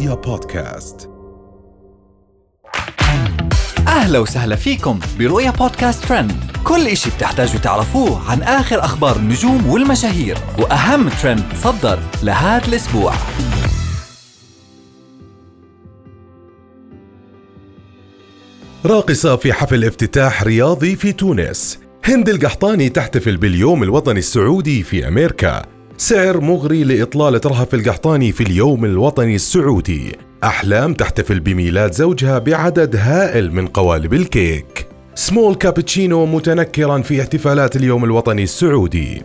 رؤيا بودكاست. أهلا وسهلا فيكم برؤيا بودكاست ترند. كل إشي بتحتاجوا تعرفوه عن آخر أخبار النجوم والمشاهير وأهم ترند صدر لهذا الأسبوع. راقصة في حفل افتتاح رياضي في تونس. هند القحطاني تحتفل باليوم الوطني السعودي في أمريكا. سعر مغري لإطلالة رهف القحطاني في اليوم الوطني السعودي. أحلام تحتفل بميلاد زوجها بعدد هائل من قوالب الكيك. سمول كابتشينو متنكرا في احتفالات اليوم الوطني السعودي.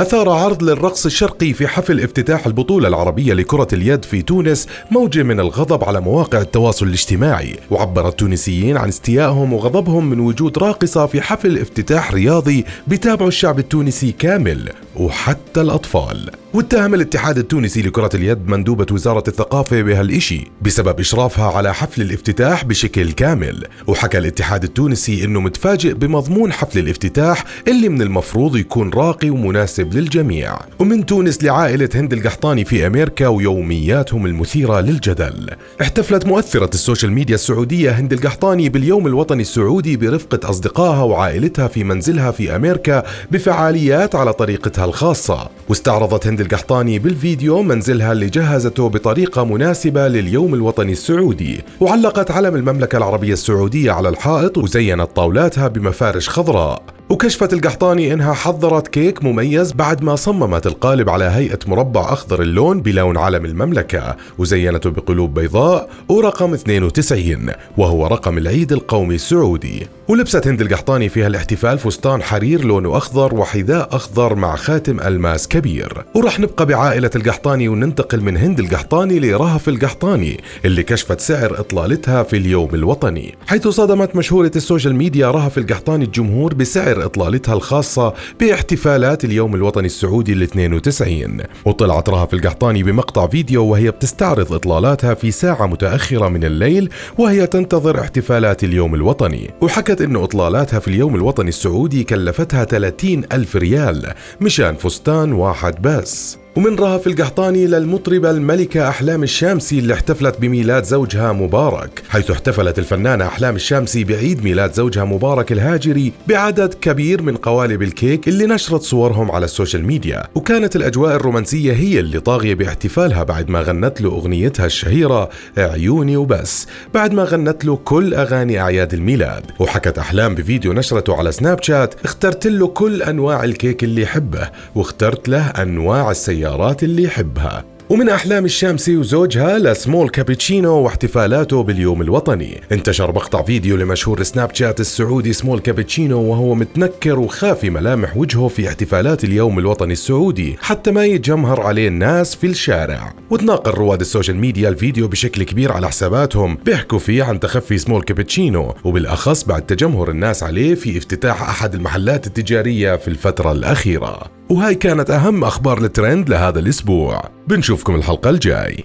أثار عرض للرقص الشرقي في حفل افتتاح البطولة العربية لكرة اليد في تونس موجة من الغضب على مواقع التواصل الاجتماعي. وعبر التونسيين عن استيائهم وغضبهم من وجود راقصة في حفل افتتاح رياضي بتابع الشعب التونسي كامل وحتى الأطفال. واتهم الاتحاد التونسي لكرة اليد مندوبة وزارة الثقافة بهالإشي بسبب إشرافها على حفل الافتتاح بشكل كامل. وحكى الاتحاد التونسي إنه متفاجئ بمضمون حفل الافتتاح اللي من المفروض يكون راقي ومناسب للجميع. ومن تونس لعائلة هند القحطاني في أمريكا ويومياتهم المثيرة للجدل. احتفلت مؤثرة السوشيال ميديا السعودية هند القحطاني باليوم الوطني السعودي برفقة أصدقائها وعائلتها في منزلها في أمريكا بفعاليات على طريقتها الخاصة. واستعرضت هند القحطاني بالفيديو منزلها اللي جهزته بطريقة مناسبة لليوم الوطني السعودي. وعلقت علم المملكة العربية السعودية على الحائط وزينت طاولاتها بمفارش خضراء. وكشفت القحطاني إنها حضرت كيك مميز بعد ما صممت القالب على هيئة مربع أخضر اللون بلون علم المملكة وزينته بقلوب بيضاء ورقم 92 وهو رقم العيد القومي السعودي. ولبست هند القحطاني في هالاحتفال فستان حرير لونه أخضر وحذاء أخضر مع خاتم ألماس كبير. ورح نبقى بعائلة القحطاني وننتقل من هند القحطاني لرهف القحطاني اللي كشفت سعر إطلالتها في اليوم الوطني. حيث صدمت مشهورة ال social media رهف القحطاني الجمهور بسعر إطلالتها الخاصة باحتفالات اليوم الوطني السعودي ال 92 وطلعت رهف القحطاني بمقطع فيديو وهي بتستعرض إطلالاتها في ساعة متأخرة من الليل وهي تنتظر احتفالات اليوم الوطني. وحكت إنه إطلالاتها في اليوم الوطني السعودي كلفتها 30 ألف ريال مشان فستان واحد بس. ومن رهف القحطاني للمطربة الملكة أحلام الشامسي اللي احتفلت بميلاد زوجها مبارك حيث احتفلت الفنانة أحلام الشامسي بعيد ميلاد زوجها مبارك الهاجري بعدد كبير من قوالب الكيك اللي نشرت صورهم على ال social media. وكانت الأجواء الرومانسية هي اللي طاغية باحتفالها بعد ما غنت له أغنيتها الشهيرة عيوني وبس بعد ما غنت له كل أغاني أعياد الميلاد. وحكت أحلام بفيديو نشرته على سناب شات اخترت له كل أنواع الكيك اللي يحبه واخترت له أنواع السيارات السيارات اللي يحبها. ومن أحلام الشامسي وزوجها لسمول كابتشينو واحتفالاته باليوم الوطني. انتشر مقطع فيديو لمشهور سناب شات السعودي سمول كابتشينو وهو متنكر وخافي ملامح وجهه في احتفالات اليوم الوطني السعودي حتى ما يتجمهر عليه الناس في الشارع. وتناقل رواد ال social media الفيديو بشكل كبير على حساباتهم بيحكوا فيه عن تخفي سمول كابتشينو وبالأخص بعد تجمهر الناس عليه في افتتاح أحد المحلات التجارية في الفترة الأخيرة. وهاي كانت أهم أخبار الترند لهذا الأسبوع. بنشوفكم الحلقة الجاي.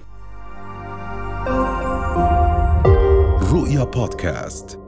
رؤيا بودكاست.